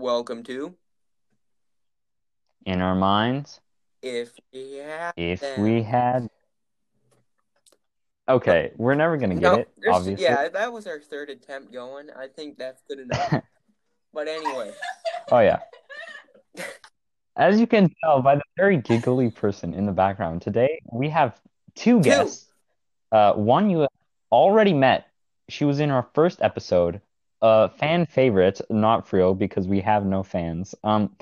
Welcome to In our minds, If Yeah. if Then- we had. Okay, we're never gonna get No, it, obviously. Yeah, that was our third attempt going. I think that's good enough. but anyway, Oh yeah. As you can tell by the very giggly person in the background, today we have two guests. Uh, one you have already met. She was in our first episode. Uh, fan favorite, not for real because we have no fans. Um,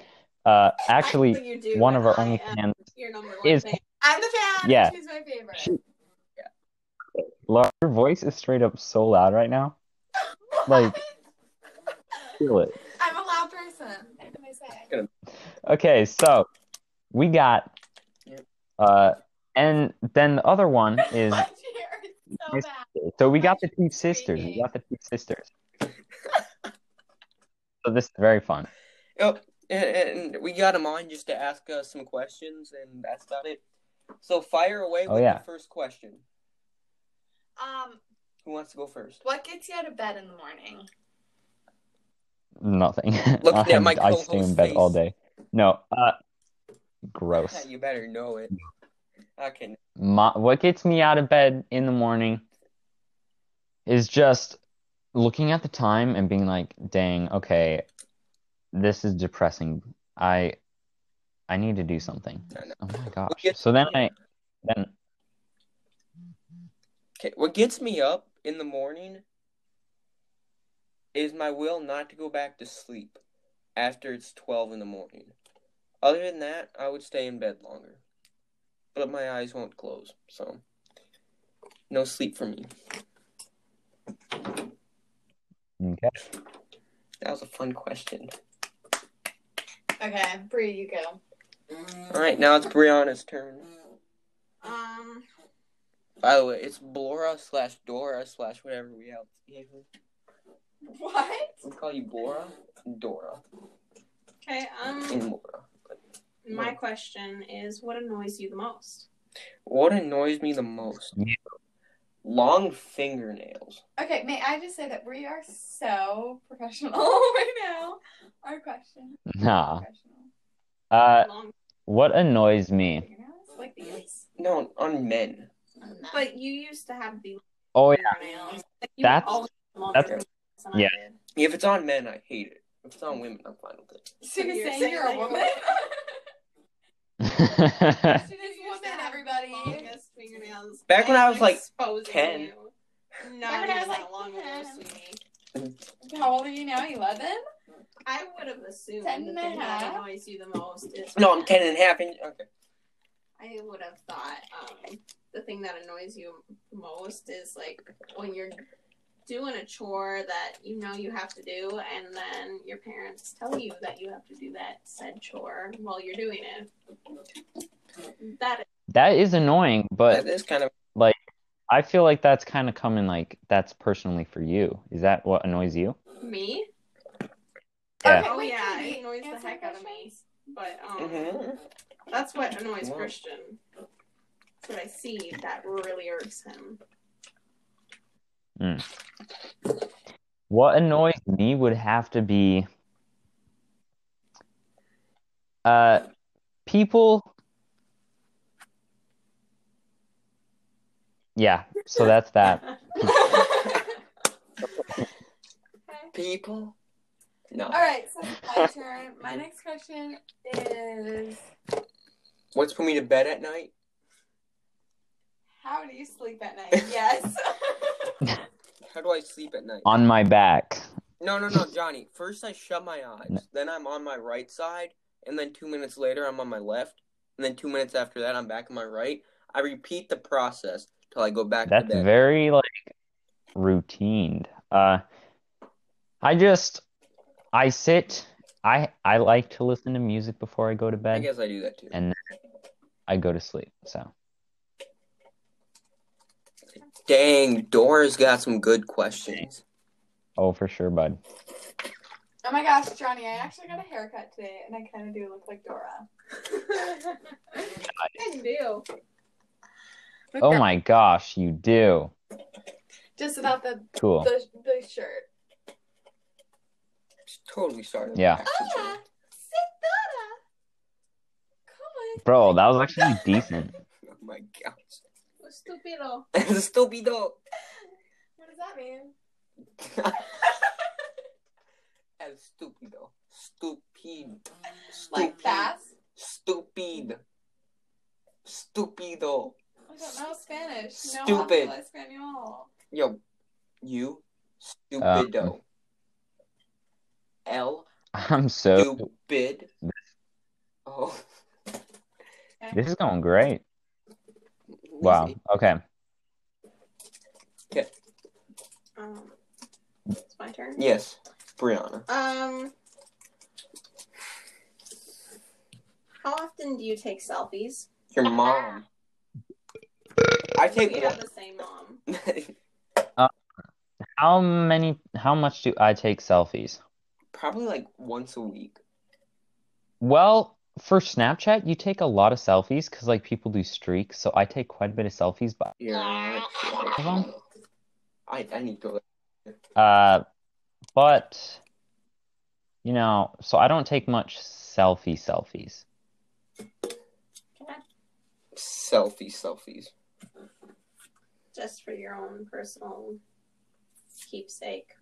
uh, actually, do, one of our I only fans your one is fan. I'm the fan. Yeah. She's my favorite. She- Laura, your voice is straight up so loud right now. like- Feel it. I'm a loud person. What can I say? Okay, so we got, uh, and then the other one is My chair is so bad. so we got the two sisters. We got the two sisters. So this is very fun. oh, and, and we got him on just to ask us some questions, and that's about it. So fire away Oh, with yeah. the first question. Um, Who wants to go first? what gets you out of bed in the morning? Nothing. Looking at I- my I stay in co-host's bed all day. No, uh, gross. You better know it. Okay. My, what gets me out of bed in the morning is just looking at the time and being like, dang, okay, this is depressing. I I need to do something. Oh my gosh. So then I then Okay, what gets me up in the morning is my will not to go back to sleep after it's 12 in the morning. Other than that, I would stay in bed longer. But my eyes won't close, so no sleep for me. Okay. That was a fun question. Okay, Bree, you go. All right, now it's Brianna's turn. Um, By the way, it's Blora slash Dora slash whatever we have. what? We call you Bora Dora Okay, um, and Laura. my question is, what annoys you the most? What annoys me the most? You. Long fingernails. Okay, may I just say that we are so professional right now? Our question. Nah. Uh Long what annoys me? like these. No, on men. But you used to have the Oh yeah. fingernails. Like, That's- always had longer that's- fingernails than I yeah. did. If it's on men, I hate it. If it's on women, I'm fine with it. So you're You're saying saying you're a that you're a woman? She just Use that, have everybody. Longest. Back when I was, like, 10. you. Back when I was, like, long ago, 10. sweetie. How old are you now? 11? I would have assumed Ten the and a thing that annoys you the most is No, I'm ten and a half And, Okay. I would have thought um, the thing that annoys you most is like when you're doing a chore that you know you have to do, and then your parents tell you that you have to do that said chore while you're doing it. That That is annoying, but that is kind of. Like I feel like that's kind of coming like that's personally for you. Is that what annoys you? me. Yeah. Okay, Oh wait, yeah, it annoys the heck out of me. But um, Mhm. that's what annoys Wow. Christian. That's what I see that really irks him. What annoys me would have to be uh people Yeah, so that's that. People. No. All right, so it's my turn. My next question is What's put me to bed at night? How do you sleep at night? Yes. How do I sleep at night? On my back. No, no, no, Johnny. First, I shut my eyes. No. Then I'm on my right side, and then two minutes later, I'm on my left, and then two minutes after that, I'm back on my right. I repeat the process till I go back That's to bed. very like routined. Uh I just I sit I I like to listen to music before I go to bed. I guess I do that too. and then I go to sleep. So Dang, Dora's got some good questions. oh for sure, bud. oh my gosh, Johnny, I actually got a haircut today, and I kind of do look like Dora. I do. Oh my gosh, you do. Just about the Cool. the, the shirt. totally started. Yeah. Ah, channel. sentada. Come on. Bro, that was actually decent. Oh my gosh. Stupido. Stupido. What does that mean? El stupido. Stupid. Like Stupid. fast? Stupid. Stupido. I don't know Spanish. Stupid. No hablo español. Yo, you stupido. El I'm so. stupid. Oh. This is going great. Wow. Easy. Okay. Um, it's my turn. Yes, Brianna. Um, how often do you take selfies? Your mom. I We take have the same mom. one. How many? How much do I take selfies? Probably like once a week. Well, for Snapchat, you take a lot of selfies because like people do streaks, so I take quite a bit of selfies. But Yeah. I I need to. uh, but you know, so I don't take much selfie selfies. Selfie selfies. Just for your own personal keepsake.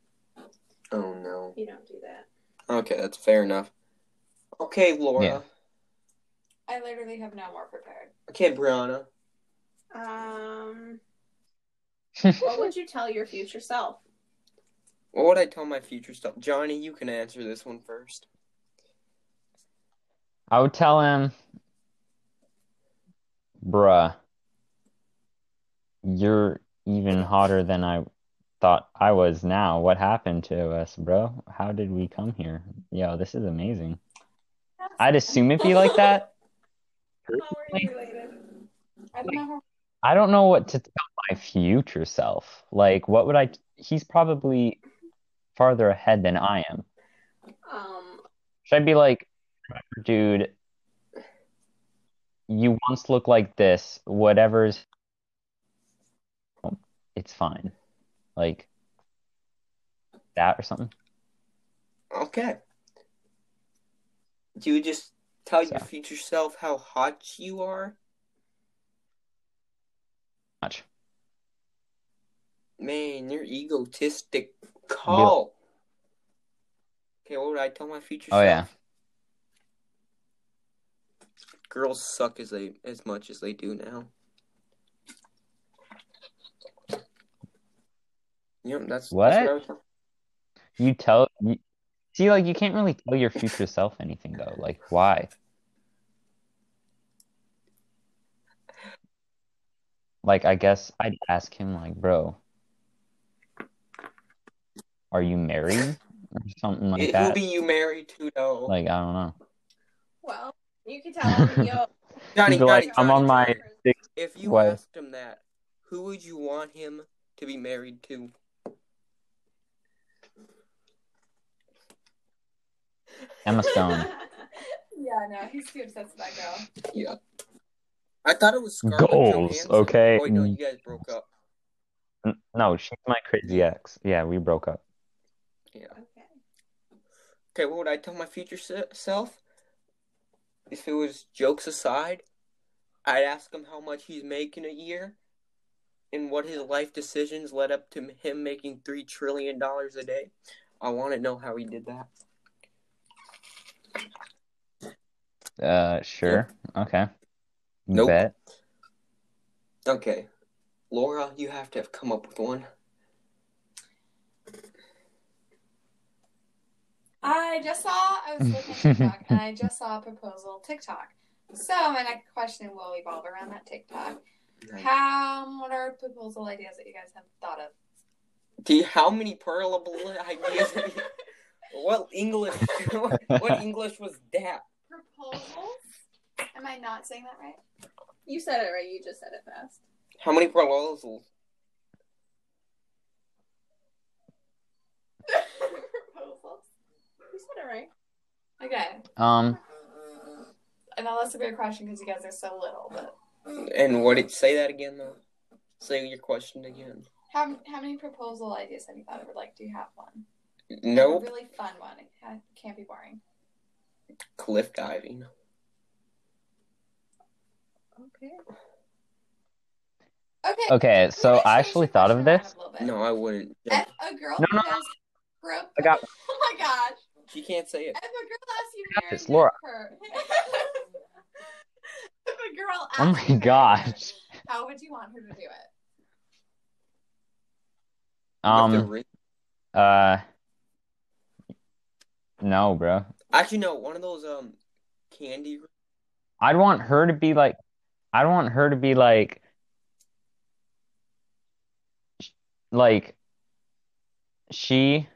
Oh no. You don't do that. Okay, that's fair enough. Okay, Laura. Yeah. I literally have no more prepared. Okay, Brianna. Um, what would you tell your future self? What would I tell my future self? Johnny, you can answer this one first. I would tell him, bruh, you're even hotter than I thought I was now. What happened to us, bro? How did we come here? Yo, this is amazing. I'd assume it'd be like that. How are you related? I don't. I don't know what to tell my future self. Like, what would I? He's probably farther ahead than I am. Um, Should I be like, dude, you once looked like this, whatever's, it's fine. Like, that or something. Okay. Do you just tell your future self how hot you are? Much. Man, you're egotistic. Call. Okay, what would I tell my future Oh, self? yeah. Girls suck as they as much as they do now. Yep, that's What? That's what I would tell. You tell, you, see, like, you can't really tell your future self anything, though. Like, why? Like, I guess I'd ask him, like, bro, are you married? Or something like It- Who that. be you married to though? Like, I don't know. well, you can tell him, yo, Johnny, He'd like, Johnny, I'm on Johnny, my If you wife. asked him that, who would you want him to be married to? Emma Stone. Yeah, no, he's too obsessed with that girl. Yeah. I thought it was Scarlett Goals, Johansson. Oh, okay. Oh, wait, no, mm. you guys broke up. No, she's my crazy ex. Yeah, we broke up. Yeah. okay. Okay, what would I tell my future self? If it was jokes aside, I'd ask him how much he's making a year and what his life decisions led up to him making $3 trillion a day. I want to know how he did that. Uh, sure. Okay. Nope. bet. Okay. Laura, you have to have come up with one. I just saw, I was looking at TikTok, and I just saw a proposal TikTok. So my next question will evolve around that TikTok. How, what are proposal ideas that you guys have thought of? Do you, how many pearlable ideas? have you- what English? what English was that? Proposals? Am I not saying that right? You said it right. You just said it fast. How many proposals? proposals? You said it right. Okay. Um, I know that's a great question because you guys are so little, but And what did say that again though? Say your question again. how, how many proposal ideas have you thought of? Or, like, do you have one? Nope. A really fun one. It can't be boring. Cliff diving. Okay. Okay. Okay, so I actually thought of this. a little bit? No, I wouldn't. If a girl No, no, no. has group, I got- oh my gosh. She can't say it. If a girl asks you to marry this, Laura. her, if a girl asks Oh my to marry her, gosh. how would you want her to do it? With the Um. ring. Uh. No, bro. Actually, no. One of those um candy. I'd want her to be like. I'd want her to be like. Like. She.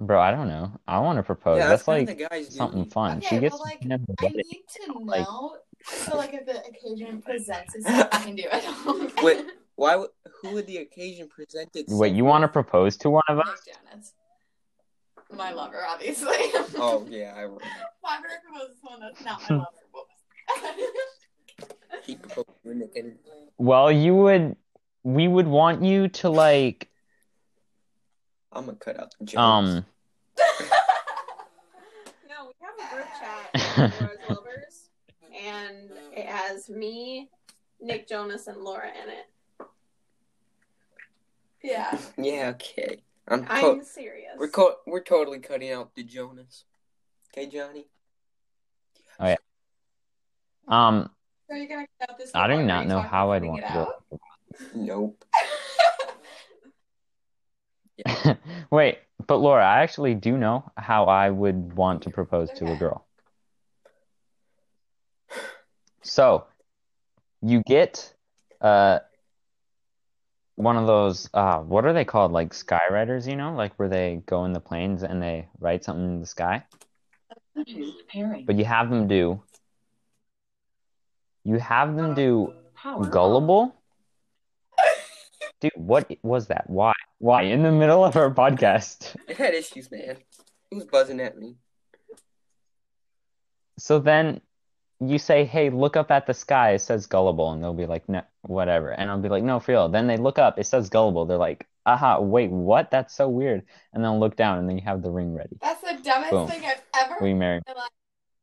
Bro, I don't know. I want to propose. yeah, That's that's like guys do. something fun. Okay, She gets but, like, to know the I need to like- know. So, like, if the occasion presents itself, I can do it. Wait, why? Would, who would the occasion present itself? Wait, you want to propose to one of us? Nick Jonas. My lover, obviously. Oh yeah, I. Why would I propose to someone that's not my lover? What was He proposed to Nick and Well, you would. We would want you to like. I'm gonna cut out the jokes. Um. No, we have a group chat for Laura's lovers, and it has me, Nick Jonas, and Laura in it. yeah. Yeah, okay. I'm. To- I'm serious. we're co- we're totally cutting out the Jonas. Okay, Johnny. Oh yeah. Um. So you're gonna cut out this. I do not know how I'd want to. out? Nope. Wait, but Laura, I actually do know how I would want to propose to a girl. So, you get uh one of those uh what are they called? Like skywriters, you know? Like where they go in the planes and they write something in the sky. But you have them do you have them do gullible? Dude, what was that? Why? Why? In the middle of our podcast. It had issues, man. Who's buzzing at me? So then you say, "Hey, look up at the sky. It says gullible," and they'll be like, "No, whatever." And I'll be like, "No, for real." Then they look up. It says gullible. They're like, "Aha, wait, what? That's so weird." And they'll look down, and then you have the ring ready. That's the dumbest Boom. thing I've ever. We marry. in my life.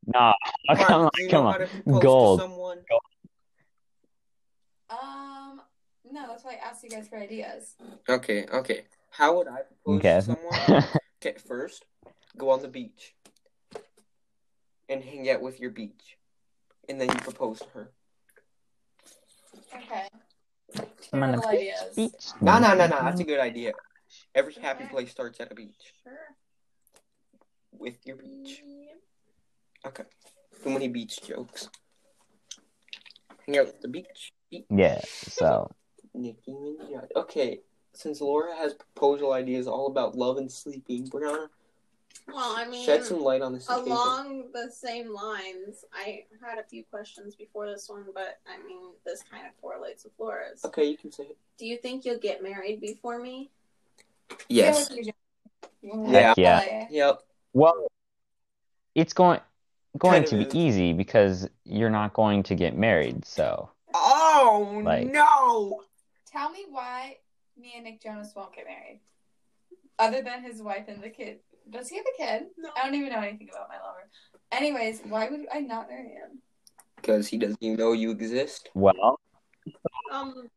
Nah, Mark, come on, come on. how to Gold. Um, no, that's why I asked you guys for ideas. Okay, okay. How would I propose Okay. to someone? Okay, first, go on the beach and hang out with your beach, and then you propose to her. Okay. I'm on the beach. No, no, no, no. That's a good idea. Every happy place starts at a beach. Sure. With your beach. Okay. Too many beach jokes. Hang out at the beach. Eat Yeah. So Nicki Minaj. Okay. Since Laura has proposal ideas all about love and sleeping, we're gonna Well, I mean, shed some light on this occasion. along the same lines, I had a few questions before this one, but I mean, this kind of correlates with Laura's. Okay, you can say it. Do you think you'll get married before me? Yes. Same Yeah. Yeah. Yep. well, it's going going Kind to of be is. easy because you're not going to get married. So Oh Like- no! Tell me why me and Nick Jonas won't get married. Other than his wife and the kid. Does he have a kid? No. I don't even know anything about my lover. Anyways, why would I not marry him? Because he doesn't even know you exist. well, Um,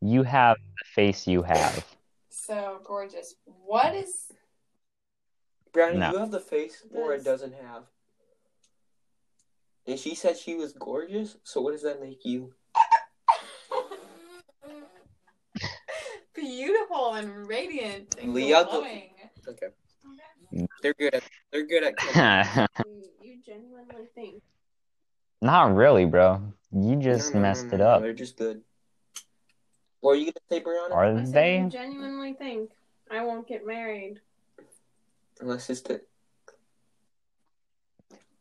you have the face you have. So gorgeous. What is Brownie, No. you have the face Laura Does- doesn't have. And she said she was gorgeous, so what does that make you? beautiful and radiant and Leah- glowing? Okay. Mm. They're good at they're good at you, you genuinely think? Not really, bro. You just No, no, no, messed no, it no, up. They're just good. What are you gonna say, Brianna? Are I they? you genuinely think I won't get married. Unless it's the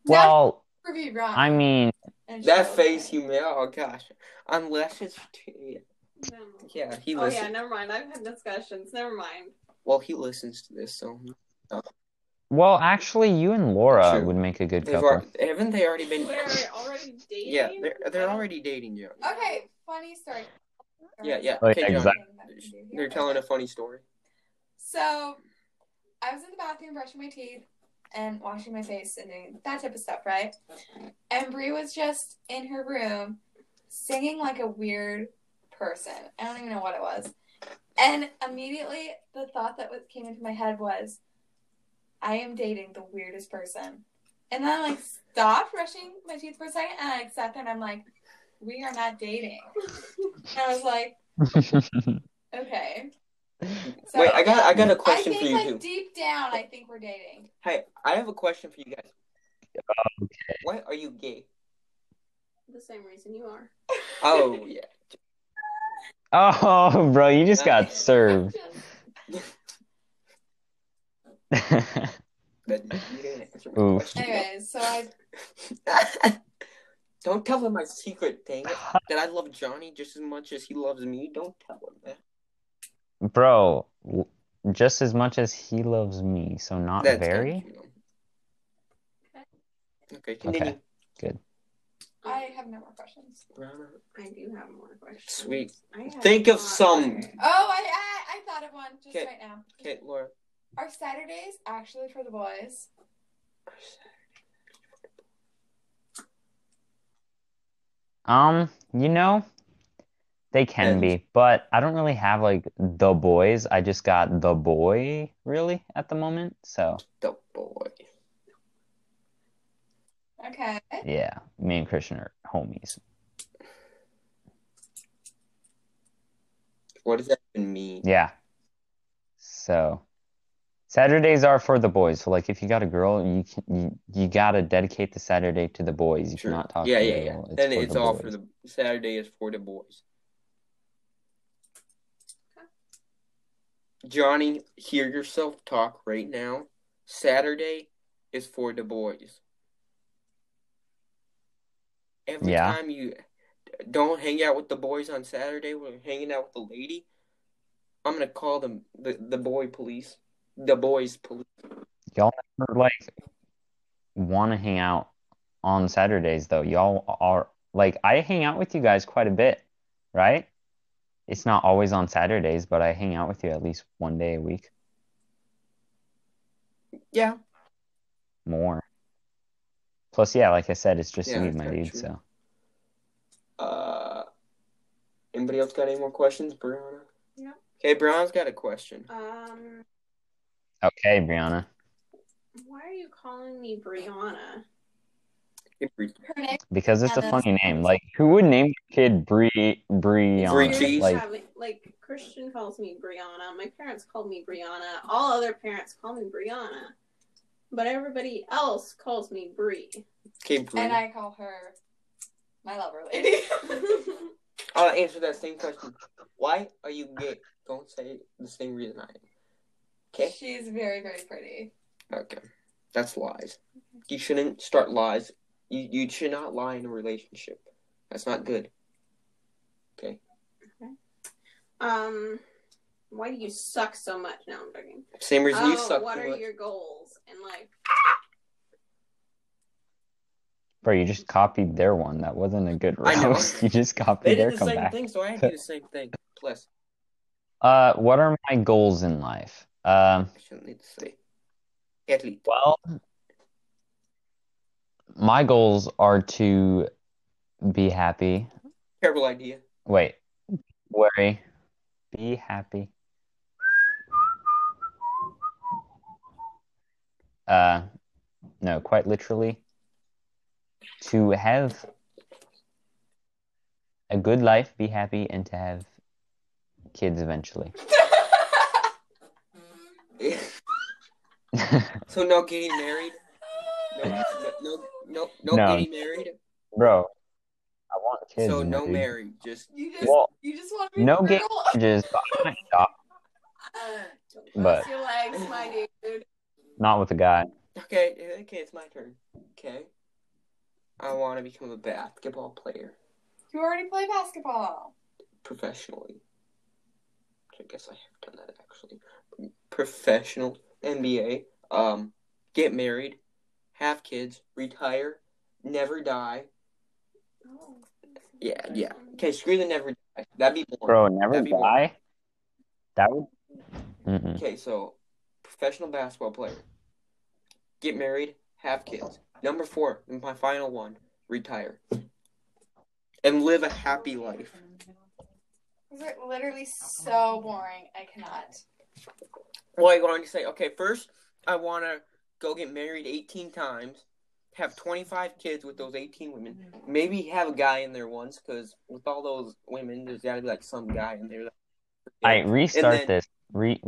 Well, Prove you wrong. I mean, that face you made. Oh gosh. Unless it's yeah, No. yeah he Oh yeah, never mind. I've had discussions. Never mind. Well, he listens to this, so well, actually, you and Laura True. would make a good they've couple. already, haven't they already been? We're already dating. Yeah, they're they're already dating you. Okay, funny story. Yeah, yeah. Oh, yeah, Okay, John. exactly. They're telling a funny story. So, I was in the bathroom brushing my teeth and washing my face and doing that type of stuff, right? And Brie was just in her room singing like a weird person. I don't even know what it was. And immediately the thought that came into my head was, I am dating the weirdest person. And then I like stopped brushing my teeth for a second and I sat there and I'm like, we are not dating. And I was like, okay. So, Wait, I got I got a I question think for you like too. deep down, I think we're dating. Hey, I have a question for you guys. okay. Why are you gay? The same reason you are. Oh yeah. Oh, bro, you just got served. That, you didn't answer my Oof. question. Anyways, so I Don't tell him my secret thing that I love Johnny just as much as he loves me. Don't tell him that. Bro, w- just as much as he loves me, so not That's very. Okay, Okay, continue. I have no more questions. Uh, I do have more questions. Sweet. Think of a lot. some. Oh, I I, I thought of one just Okay. right now. Okay, Laura. Are Saturdays actually for the boys? Um, you know, they can be, but I don't really have like the boys. I just got the boy really at the moment. So The boy. Okay. yeah, me and Christian are homies. What does that even mean? Yeah. So Saturdays are for the boys. So like if you got a girl, you can you, you gotta dedicate the Saturday to the boys. You Sure. cannot talk Yeah, to yeah, the yeah. girl. Then it's the all boys. for the Saturday is for the boys. Johnny, hear yourself talk right now. Saturday is for the boys. Every Yeah. time you don't hang out with the boys on Saturday, we're hanging out with the lady. I'm gonna call them the the boy police, the boys police. Y'all never like want to hang out on Saturdays though. Y'all are like I hang out with you guys quite a bit, right? It's not always on Saturdays, but I hang out with you at least one day a week, Yeah, more. Plus, yeah, like I said, it's just Yeah, you, that's my dude. true. So Uh, anybody else got any more questions, Brianna? No. Okay, Brianna's got a question. Um, okay, Brianna. why are you calling me Brianna? Hey, Bri- Her name. Because it's a funny that's- name. Like, who would name their kid Bri Brianna? Brie Weird cheese? Like, having- like Christian calls me Brianna. My parents called me Brianna. All other parents call me Brianna. But everybody else calls me Brie. Okay, Bri. And I call her my lover lady. I'll answer that same question. Why are you gay? Don't say the same reason I am. Okay? She's very, very pretty. Okay. That's lies. You shouldn't start lies. You you should not lie in a relationship. That's not good. Okay. Um, why do you suck so much? No, I'm joking. Same reason you Oh, suck. what too are much. your goals in life? bro, you just copied their one. That wasn't a good I roast. You just copied their comeback. They did the same thing, so I had to do the same thing. Plus, Uh, what are my goals in life? Um, I shouldn't need to say. Athlete. well, my goals are to be happy. Terrible idea. Wait, worry, be happy. Uh, no, quite literally, to have a good life, be happy, and to have kids eventually. so no getting married. No, no, no, no, no No. getting married. Bro, I want kids. so no dude. married. Just You just, Well, you just want to be no a gay marriages, but I might stop. Don't But- your legs, my dude. Not with a guy. okay. Okay, it's my turn. Okay. I want to become a basketball player You already play basketball. professionally. I guess I have done that actually. Professional NBA. Um, get married, have kids, retire, never die. Oh, Yeah, yeah. Okay, screw the never die. That'd be boring. Bro, never That'd be boring. die? That would. Mm-mm. Okay, so professional basketball player. Get married, have kids. Number four, and my final one, retire. And live a happy life. These are literally so boring. I cannot. Well, I'm going to say, okay, first, I want to go get married 18 times, have 25 kids with those 18 women, mm-hmm. maybe have a guy in there once, because with all those women, there's got to be like some guy in there. That... I restart then- this. Re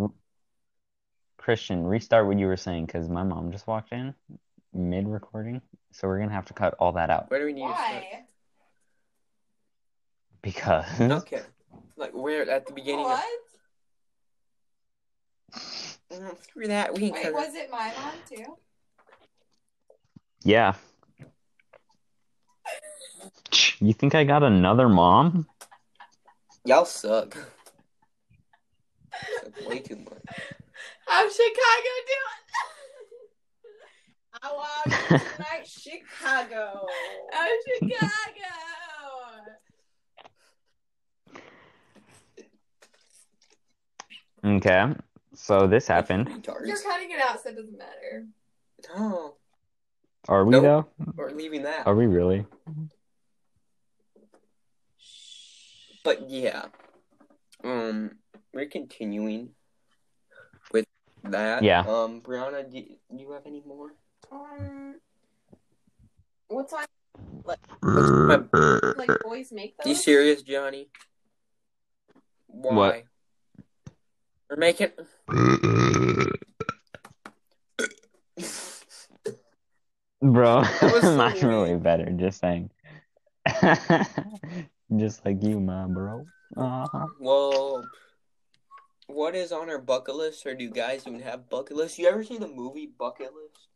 Christian, restart what you were saying because my mom just walked in mid recording, so we're gonna have to cut all that out Where do we need to start? Why? because Okay. Like, where at the beginning What? of. Mm, Screw that. We can Wait, cut was it my mom too? yeah. You think I got another mom? Y'all suck. Suck way too much. How's Chicago doing? How are you tonight, Chicago? How's Chicago? Okay, so this happened. You're cutting it out, so it doesn't matter. Oh, Are we Nope. though? we're leaving that. Are we really? But yeah, um, we're continuing with that. Yeah. Um, Brianna, do you have any more? Um, what's on What's my- like boys make those? you serious, Johnny? Why? What? We're making. Bro, was so mine's really better, just saying. just like you, my bro. Uh-huh. Well, what is on our bucket list, or do you guys even have bucket lists? You ever see the movie Bucket List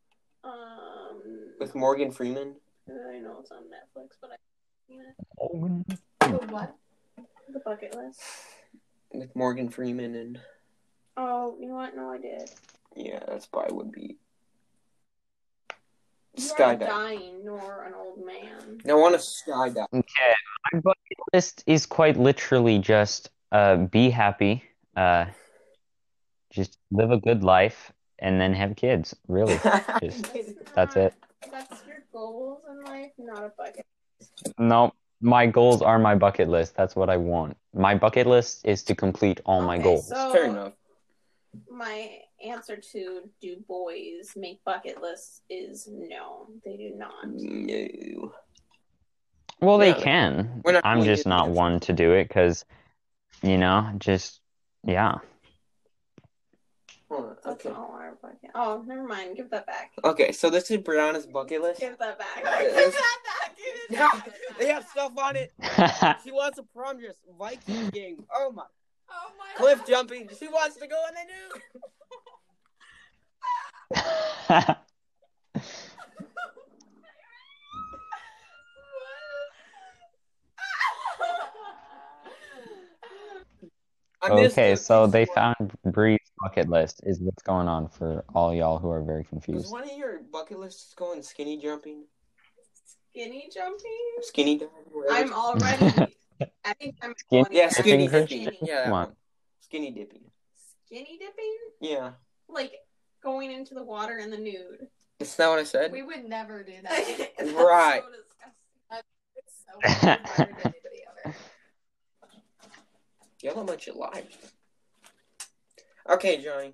Um, with Morgan Freeman? I know it's on Netflix, but I you know, Oh, The what? the bucket list. With Morgan Freeman and Oh, you know what? No, I did. yeah, that's probably would be You are skydive. dying, nor an old man. I want to skydive. Okay, my bucket list is quite literally just uh, be happy, uh, just live a good life, and then have kids. Really, just that's it. That's your goals in life, not a bucket. No, my goals are my bucket list. That's what I want. My bucket list is to complete all my goals. So Fair enough. My answer to do boys make bucket lists is no, they do not. No. Well, they Yeah, can. not I'm just not at- one to do it because, you know, just yeah. Hold on, Okay. all our bucket. Oh, never mind. Give that back. Okay, so this is Brianna's bucket list. Give that back. Give that back. Give it Yeah, back. they have stuff on it. She wants a progress Viking game. Oh my. Oh my Cliff jumping. She wants to go and they do. I missed okay, so they found Bree's bucket list is what's going on for all y'all who are very Was confused. one of your bucket lists going skinny jumping? Skinny jumping. Skinny diving? I'm it's- already. I think I'm. Skin- going Yeah, skinny Dipping, dipping. Yeah, Come on. one. Skinny dipping. Skinny dipping, Yeah. like going into the water in the nude. Is that what I said? We would never do that. That's Right. so disgusting. It's so weird. We'd never do anybody ever. Y'all much alive. Okay, Johnny.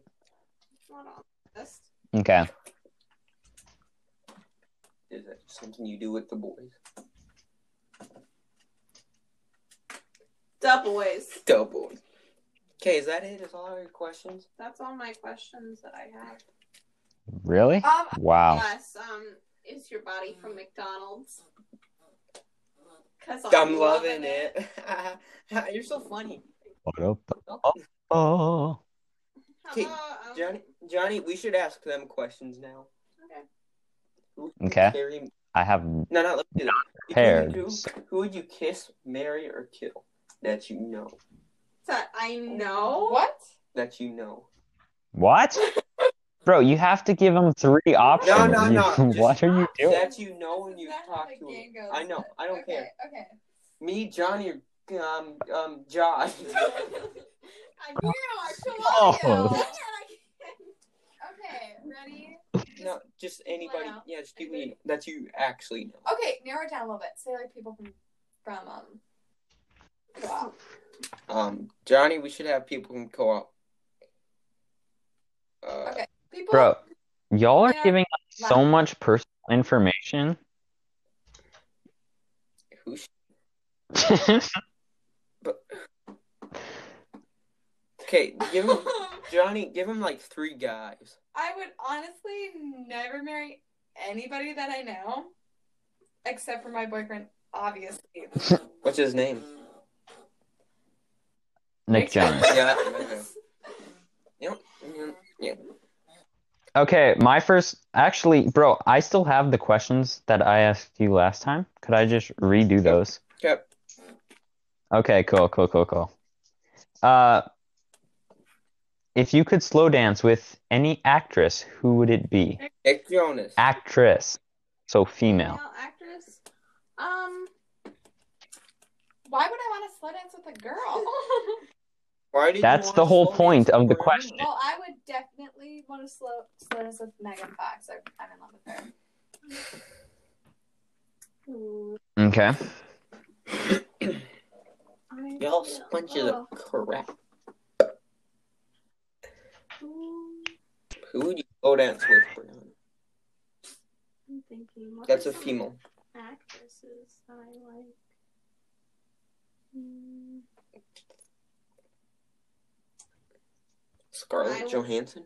Not on this. Okay. Is that something you do with the boys? Da boys. Double. Okay, is that it? Is all your questions? That's all my questions that I have. Really? Um, Wow. Yes. Um, is your body from McDonald's? Cause I'm loving it. You're so funny. Oh. Okay, um, Johnny, Johnny, we should ask them questions now. Okay. Okay. Carry... I have No, no, let's do that. Who would, you, who would you kiss, marry, or kill? That you know. That I know. what? That you know. what? Bro, you have to give them three options. No, no, no. You- what are you doing? That you know when you talk to him. goes. I know. I don't okay, care. Okay. Me, Johnny, or um, um, Josh. I knew. Come Oh. on, you. I can't. Okay, ready? No, just anybody. Yeah, just people you know, that you actually know. Okay, narrow it down a little bit. Say like people from from um. Co-op. Um, Johnny, we should have people from co-op. Uh, Okay, people. Bro, y'all are Yeah. giving us so much personal information. who? sh- Okay, give him Johnny. Give him like three guys. I would honestly never marry anybody that I know, except for my boyfriend, obviously. What's his name? Nick Jones. Yeah, okay. Yep. Yeah. Okay, my first. Actually, bro, I still have the questions that I asked you last time. Could I just redo those? Yep. Okay, cool, cool, cool, cool. Uh, if you could slow dance with any actress, who would it be? Nick Jonas. Actress, so female. Male actress. Um, Why would I want to slow dance with a girl? Why did you That's the whole point of the question. well, I would definitely want to slow slow dance with Megan Fox. I, I'm in love with her. Okay. Y'all feel- bunches oh, of crap. Who would you go dance with, Brianna? I'm thinking. That's a female. Actresses that I like. Hmm, Scarlett I would- Johansson.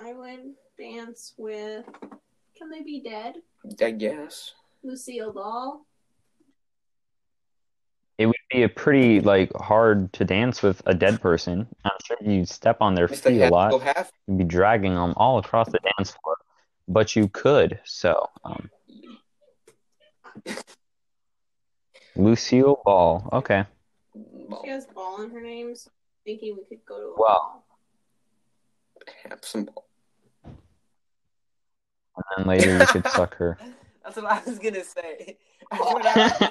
I would dance with. Can they be dead? I guess. Lucille Ball. It would be a pretty like hard to dance with a dead person. I'm sure you'd step on their If they feet a lot. half. You'd be dragging them all across the dance floor, but you could. So, um, Lucille Ball. Okay. She has ball in her name, so I'm thinking we could go to a Wow. ball. Have some ball. And then later you could suck her. That's what I was gonna say. That's what I was,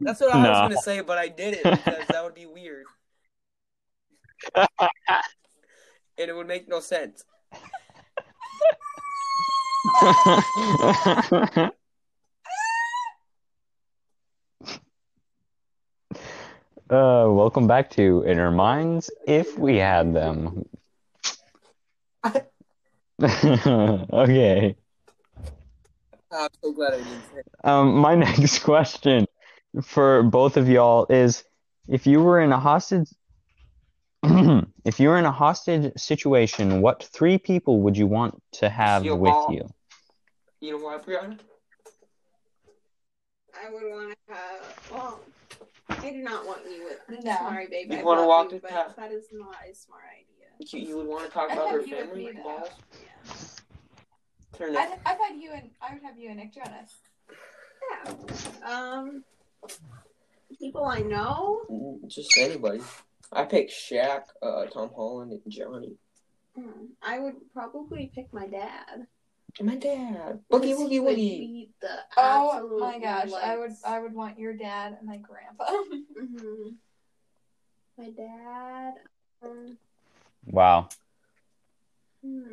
that's what I was gonna say, but I did it because that would be weird. and it would make no sense. Uh, welcome back to Inner Minds, if we had them. okay. I'm so glad I didn't say it. Um, my next question for both of y'all is if you were in a hostage if you were in a hostage situation, what three people would you want to have Lucille with Ball. you? You know what, Brianna? I would want to have. Well, I do not want you with. No. Sorry, baby. You I wanna walk you, the but path? That is not a smart idea. You, you would want to talk I about her family be there. balls? Yeah. Turn I'd, it. I'd had you and I would have you and Nick Jonas. Yeah. Um, people I know. Just anybody. I pick Shaq, uh, Tom Holland, and Johnny. Hmm, I would probably pick my dad. My dad. Boogie, He woogie, would woogie. beat the Oh absolute my gosh, I would. I would want your dad and my grandpa. Mhm. My dad. Um, Wow. hmm.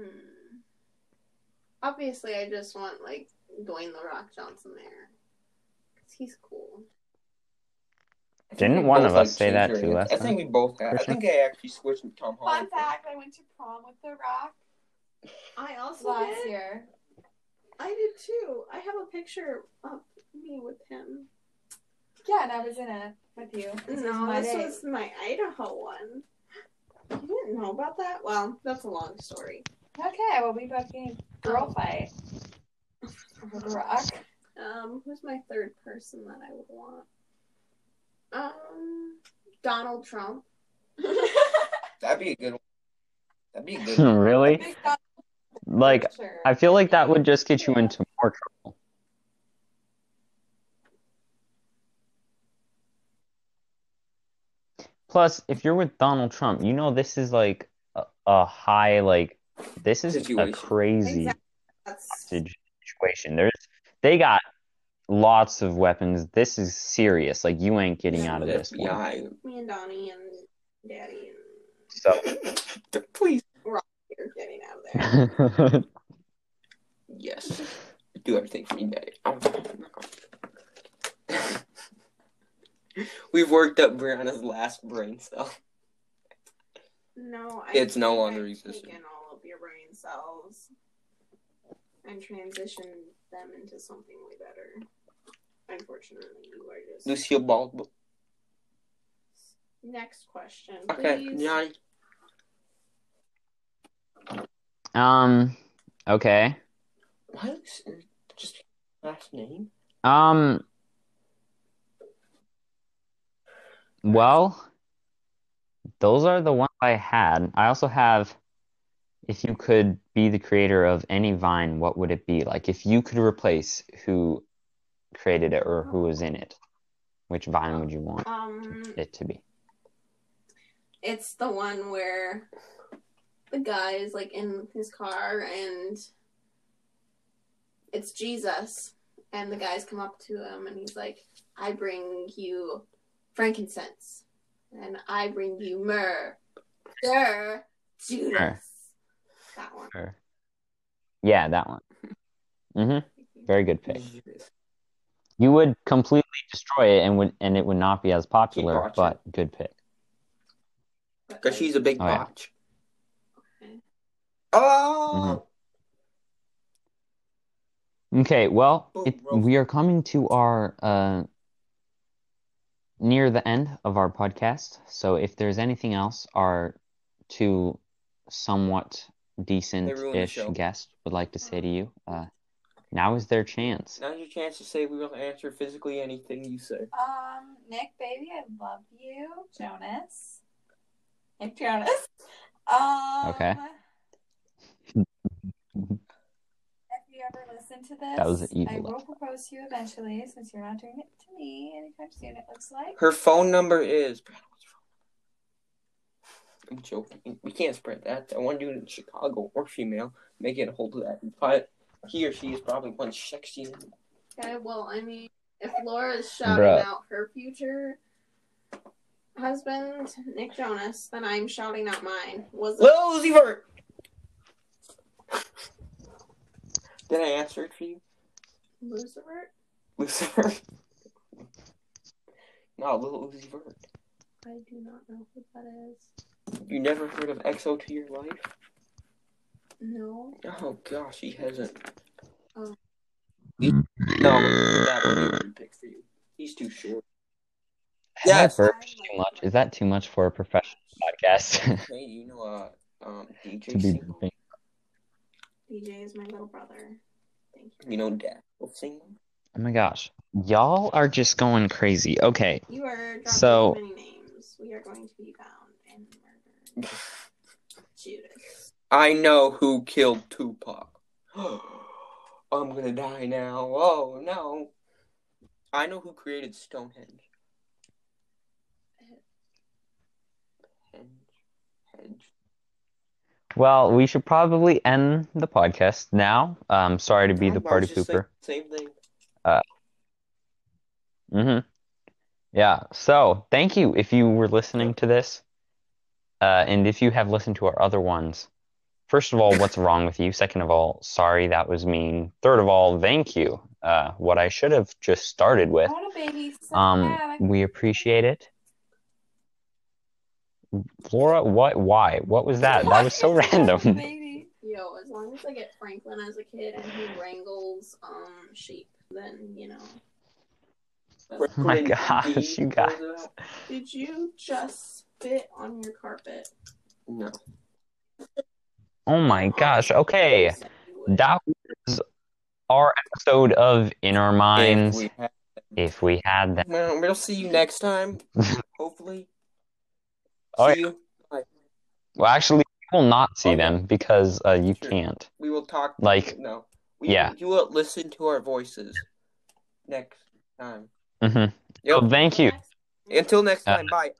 Obviously, I just want like Dwayne the Rock Johnson there, cause he's cool. Didn't we one of us say that too Ale. last I think we both had. I think I actually switched with Tom Fun fact: I went to prom with The Rock I also last did. year. I did too. I have a picture of me with him. Yeah, and I was in it with you. This no, my this date. was my Idaho one. You didn't know about that? Well, that's a long story. Okay, well we both gave girl fight Rock. Um, who's my third person that I would want? Um, Donald Trump. That'd be a good one. That'd be a good one. really? Like, Sure. I feel like that would just get you into more trouble. Plus, if you're with Donald Trump, you know this is like a, a high, like, this is a crazy Exactly. Situation. There's, they got lots of weapons. This is serious. Like, you ain't getting out of this Yeah, me and Donnie and Daddy and So, Please. You're getting out of there. Yes. Do everything for me, Daddy. We've worked up Brianna's last brain cell. No, I It's no longer I've existent. taken all of your brain cells and transitioned them into something way better. Unfortunately, you are just. Lucille Ball. Next question, Okay, please. Johnny. um. Okay. Why is it just last name? Um. Well, those are the ones I had. I also have, if you could be the creator of any Vine, what would it be? Like, if you could replace who created it or who was in it, which Vine would you want Um, it to be? it's the one where the guy is like in his car and it's Jesus, and the guys come up to him and he's like, "I bring you frankincense, and I bring you myrrh, Sir Judas." That one. Or, yeah, that one. Mm-hmm. Very good pick. You would completely destroy it and would and it would not be as popular, but good pick. Because she's a big Oh, yeah. botch. okay. Oh! Okay, well, it, we are coming to our uh, near the end of our podcast. So if there's anything else our two somewhat decent-ish guests would like to say to you, uh, now is their chance. Now's your chance to say we will answer physically anything you say. Um, Nick, baby, I love you. Jonas. Nick Jonas. Um, Okay. If you ever listen to this, That was an evil I will propose to you eventually, since you're not doing it to me anytime soon. It looks like. Her phone number is. I'm joking. We can't spread that. I want to do it in Chicago or female. Make it a hold of that. But he or she is probably one sexy. Okay, well, I mean, if Laura is shouting Bruh. out her future husband, Nick Jonas, then I'm shouting out mine. Was it Lil Uzi Vert! Did I answer it for you, Lucifer? Lucifer? no, Lil Uzi Vert. I do not know who that is. You never heard of EXO to your life? No. Oh gosh, he hasn't. Oh. He- no, that would be a good pick for you. He's too short. Have I Yes. too much? Is that too much for a professional podcast Hey, you know, uh, um, DJ to be Single? DJ is my little brother. Thank you. You know, Dad will sing. Oh my gosh. Y'all are just going crazy. Okay. You are dropping So- many names. We are going to be found and murdered. Judas. I know who killed Tupac. I'm gonna die now. Oh no. I know who created Stonehenge. Henge. Henge. Well, we should probably end the podcast now. Um, sorry to be the I was party just pooper. the Same thing. Mm-hmm. Yeah. So thank you if you were listening to this. Uh, and if you have listened to our other ones, first of all, what's wrong with you? Second of all, sorry that was mean. Third of all, thank you. Uh, what I should have just started with. I want a baby. So Um, bad. we appreciate it. Laura, what? Why? What was that? That was so Why is it a random. baby? Yo, as long as I get Franklin as a kid and he wrangles um sheep, then you know. Oh my gosh, you guys. Did you just spit on your carpet? No. Oh my gosh. Okay. You said you would. That was our episode of In Our Minds. If we have- If we had that. Well, we'll see you next time. Hopefully. Oh, see you. Bye. Well, actually, you will not see Okay. them because uh, you Sure. can't. We will talk. Like, no. We, yeah. You will listen to our voices next time. Mm-hmm. Yep. Well, thank you. Until next Uh, time. Bye.